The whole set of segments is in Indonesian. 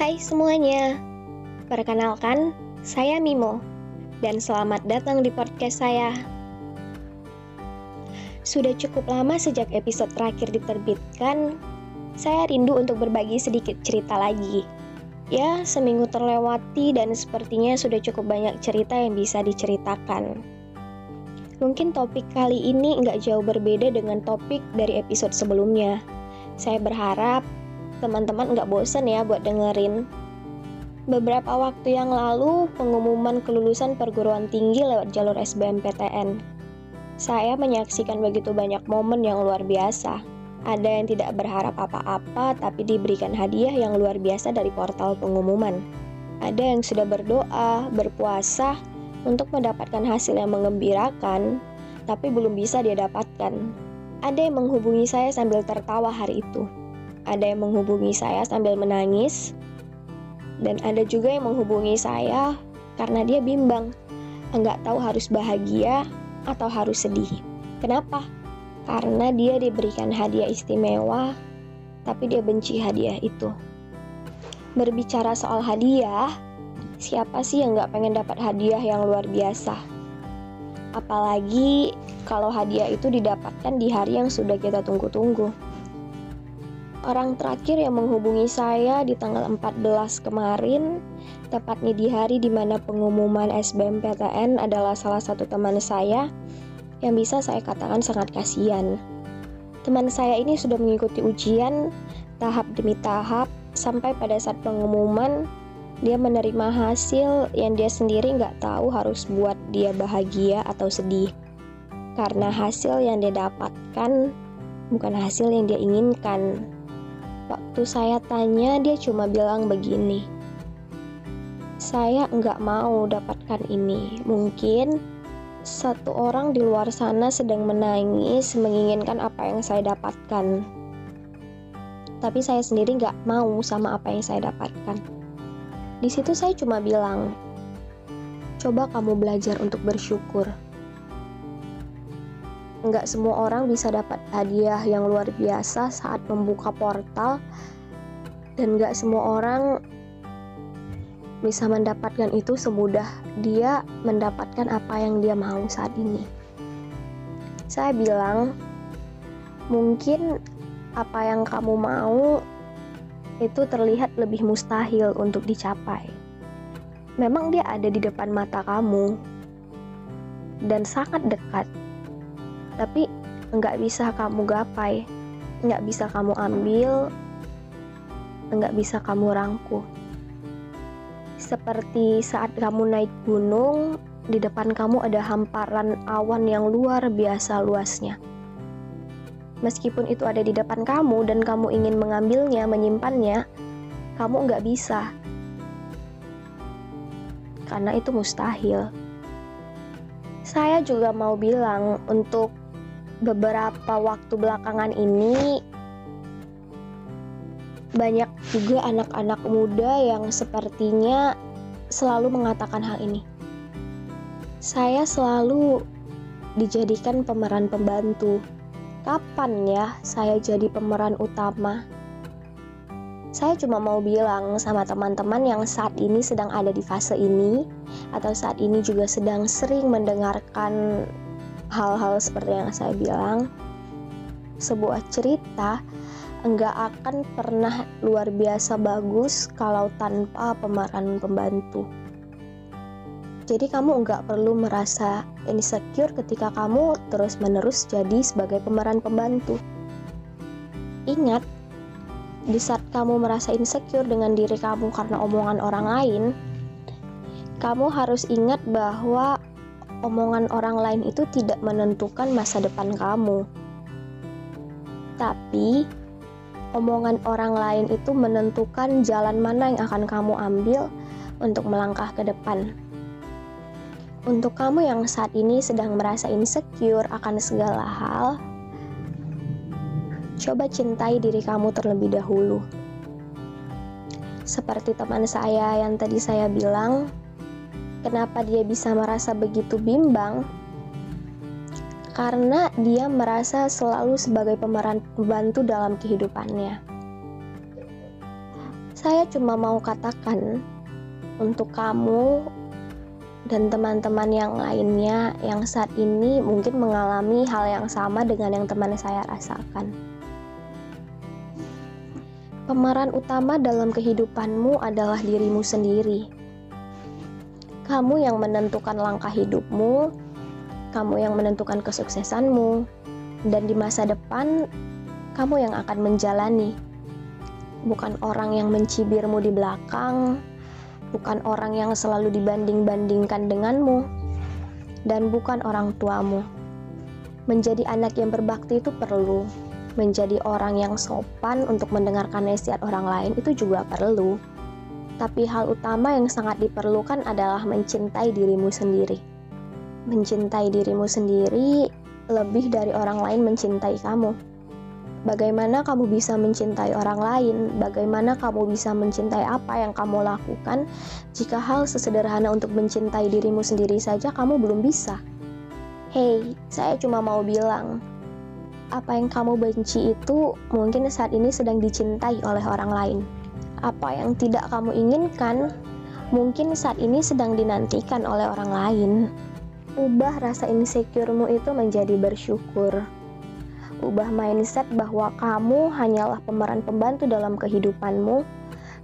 Hai semuanya, perkenalkan saya Mimo dan selamat datang di podcast saya. Sudah cukup lama sejak episode terakhir diterbitkan, saya rindu untuk berbagi sedikit cerita lagi. Ya, seminggu terlewati dan sepertinya sudah cukup banyak cerita yang bisa diceritakan. Mungkin topik kali ini nggak jauh berbeda dengan topik dari episode sebelumnya. Saya berharap teman-teman nggak bosan ya buat dengerin. Beberapa waktu yang lalu, pengumuman kelulusan perguruan tinggi lewat jalur SBMPTN. Saya menyaksikan begitu banyak momen yang luar biasa. Ada yang tidak berharap apa-apa, tapi diberikan hadiah yang luar biasa dari portal pengumuman. Ada yang sudah berdoa, berpuasa, untuk mendapatkan hasil yang mengembirakan, tapi belum bisa dia dapatkan. Ada yang menghubungi saya sambil tertawa hari itu ada yang menghubungi saya sambil menangis, dan ada juga yang menghubungi saya karena dia bimbang, enggak tahu harus bahagia atau harus sedih. Kenapa? Karena dia diberikan hadiah istimewa, tapi dia benci hadiah itu. Berbicara soal hadiah, siapa sih yang nggak pengen dapat hadiah yang luar biasa? Apalagi kalau hadiah itu didapatkan di hari yang sudah kita tunggu-tunggu. Orang terakhir yang menghubungi saya di tanggal 14 kemarin, tepatnya di hari di mana pengumuman SBMPTN adalah salah satu teman saya yang bisa saya katakan sangat kasihan. Teman saya ini sudah mengikuti ujian tahap demi tahap sampai pada saat pengumuman dia menerima hasil yang dia sendiri nggak tahu harus buat dia bahagia atau sedih. Karena hasil yang dia dapatkan bukan hasil yang dia inginkan. Waktu saya tanya, dia cuma bilang begini. Saya nggak mau dapatkan ini. Mungkin satu orang di luar sana sedang menangis menginginkan apa yang saya dapatkan. Tapi saya sendiri nggak mau sama apa yang saya dapatkan. Di situ saya cuma bilang, coba kamu belajar untuk bersyukur nggak semua orang bisa dapat hadiah yang luar biasa saat membuka portal dan nggak semua orang bisa mendapatkan itu semudah dia mendapatkan apa yang dia mau saat ini. Saya bilang, mungkin apa yang kamu mau itu terlihat lebih mustahil untuk dicapai. Memang dia ada di depan mata kamu dan sangat dekat tapi nggak bisa kamu gapai nggak bisa kamu ambil nggak bisa kamu rangkuh seperti saat kamu naik gunung di depan kamu ada hamparan awan yang luar biasa luasnya meskipun itu ada di depan kamu dan kamu ingin mengambilnya menyimpannya kamu nggak bisa karena itu mustahil saya juga mau bilang untuk beberapa waktu belakangan ini banyak juga anak-anak muda yang sepertinya selalu mengatakan hal ini. Saya selalu dijadikan pemeran pembantu. Kapan ya saya jadi pemeran utama? Saya cuma mau bilang sama teman-teman yang saat ini sedang ada di fase ini, atau saat ini juga sedang sering mendengarkan hal-hal seperti yang saya bilang, sebuah cerita enggak akan pernah luar biasa bagus kalau tanpa pemeran pembantu. Jadi kamu enggak perlu merasa insecure ketika kamu terus-menerus jadi sebagai pemeran pembantu. Ingat, di saat kamu merasa insecure dengan diri kamu karena omongan orang lain, kamu harus ingat bahwa omongan orang lain itu tidak menentukan masa depan kamu. Tapi, omongan orang lain itu menentukan jalan mana yang akan kamu ambil untuk melangkah ke depan. Untuk kamu yang saat ini sedang merasa insecure akan segala hal, coba cintai diri kamu terlebih dahulu. Seperti teman saya yang tadi saya bilang, Kenapa dia bisa merasa begitu bimbang? karena dia merasa selalu sebagai pemeran pembantu dalam kehidupannya. Saya cuma mau katakan untuk kamu dan teman-teman yang lainnya yang saat ini mungkin mengalami hal yang sama dengan yang teman saya rasakan. Pemeran utama dalam kehidupanmu adalah dirimu sendiri. Kamu yang menentukan langkah hidupmu, kamu yang menentukan kesuksesanmu, dan di masa depan kamu yang akan menjalani. Bukan orang yang mencibirmu di belakang, bukan orang yang selalu dibanding-bandingkan denganmu, dan bukan orang tuamu. Menjadi anak yang berbakti itu perlu. Menjadi orang yang sopan untuk mendengarkan nasihat orang lain itu juga perlu. Tapi hal utama yang sangat diperlukan adalah mencintai dirimu sendiri. Mencintai dirimu sendiri lebih dari orang lain mencintai kamu Bagaimana kamu bisa mencintai orang lain? Bagaimana kamu bisa mencintai apa yang kamu lakukan jika hal sesederhana untuk mencintai dirimu sendiri saja kamu belum bisa? Hei, saya cuma mau bilang, apa yang kamu benci itu mungkin saat ini sedang dicintai oleh orang lain. Apa yang tidak kamu inginkan mungkin saat ini sedang dinantikan oleh orang lain. Ubah rasa insecuremu itu menjadi bersyukur ubah mindset bahwa kamu hanyalah pemeran pembantu dalam kehidupanmu,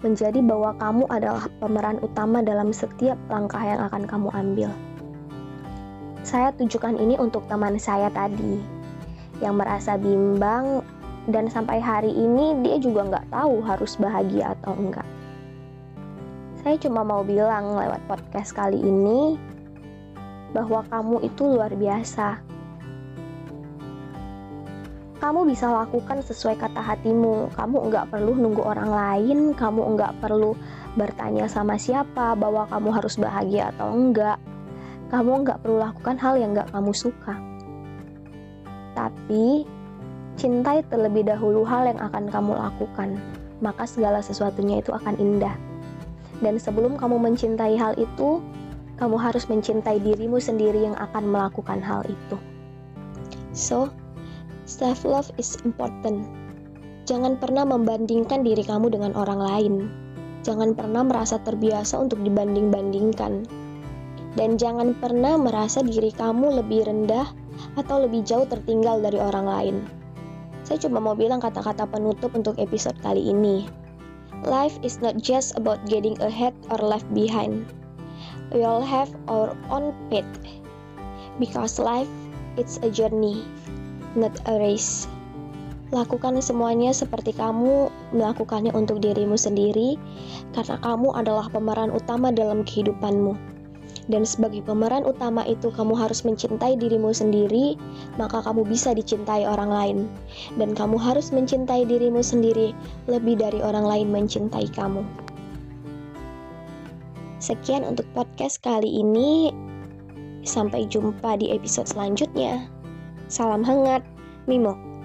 menjadi bahwa kamu adalah pemeran utama dalam setiap langkah yang akan kamu ambil. Saya tujukan ini untuk teman saya tadi, yang merasa bimbang dan sampai hari ini dia juga nggak tahu harus bahagia atau enggak. Saya cuma mau bilang lewat podcast kali ini bahwa kamu itu luar biasa kamu bisa lakukan sesuai kata hatimu. Kamu nggak perlu nunggu orang lain, kamu nggak perlu bertanya sama siapa bahwa kamu harus bahagia atau enggak. Kamu nggak perlu lakukan hal yang nggak kamu suka. Tapi, cintai terlebih dahulu hal yang akan kamu lakukan, maka segala sesuatunya itu akan indah. Dan sebelum kamu mencintai hal itu, kamu harus mencintai dirimu sendiri yang akan melakukan hal itu. So, Self love is important. Jangan pernah membandingkan diri kamu dengan orang lain. Jangan pernah merasa terbiasa untuk dibanding-bandingkan. Dan jangan pernah merasa diri kamu lebih rendah atau lebih jauh tertinggal dari orang lain. Saya cuma mau bilang kata-kata penutup untuk episode kali ini. Life is not just about getting ahead or left behind. We all have our own path. Because life it's a journey not a race. Lakukan semuanya seperti kamu melakukannya untuk dirimu sendiri, karena kamu adalah pemeran utama dalam kehidupanmu. Dan sebagai pemeran utama itu, kamu harus mencintai dirimu sendiri, maka kamu bisa dicintai orang lain, dan kamu harus mencintai dirimu sendiri lebih dari orang lain mencintai kamu. Sekian untuk podcast kali ini. Sampai jumpa di episode selanjutnya. Salam hangat, Mimo.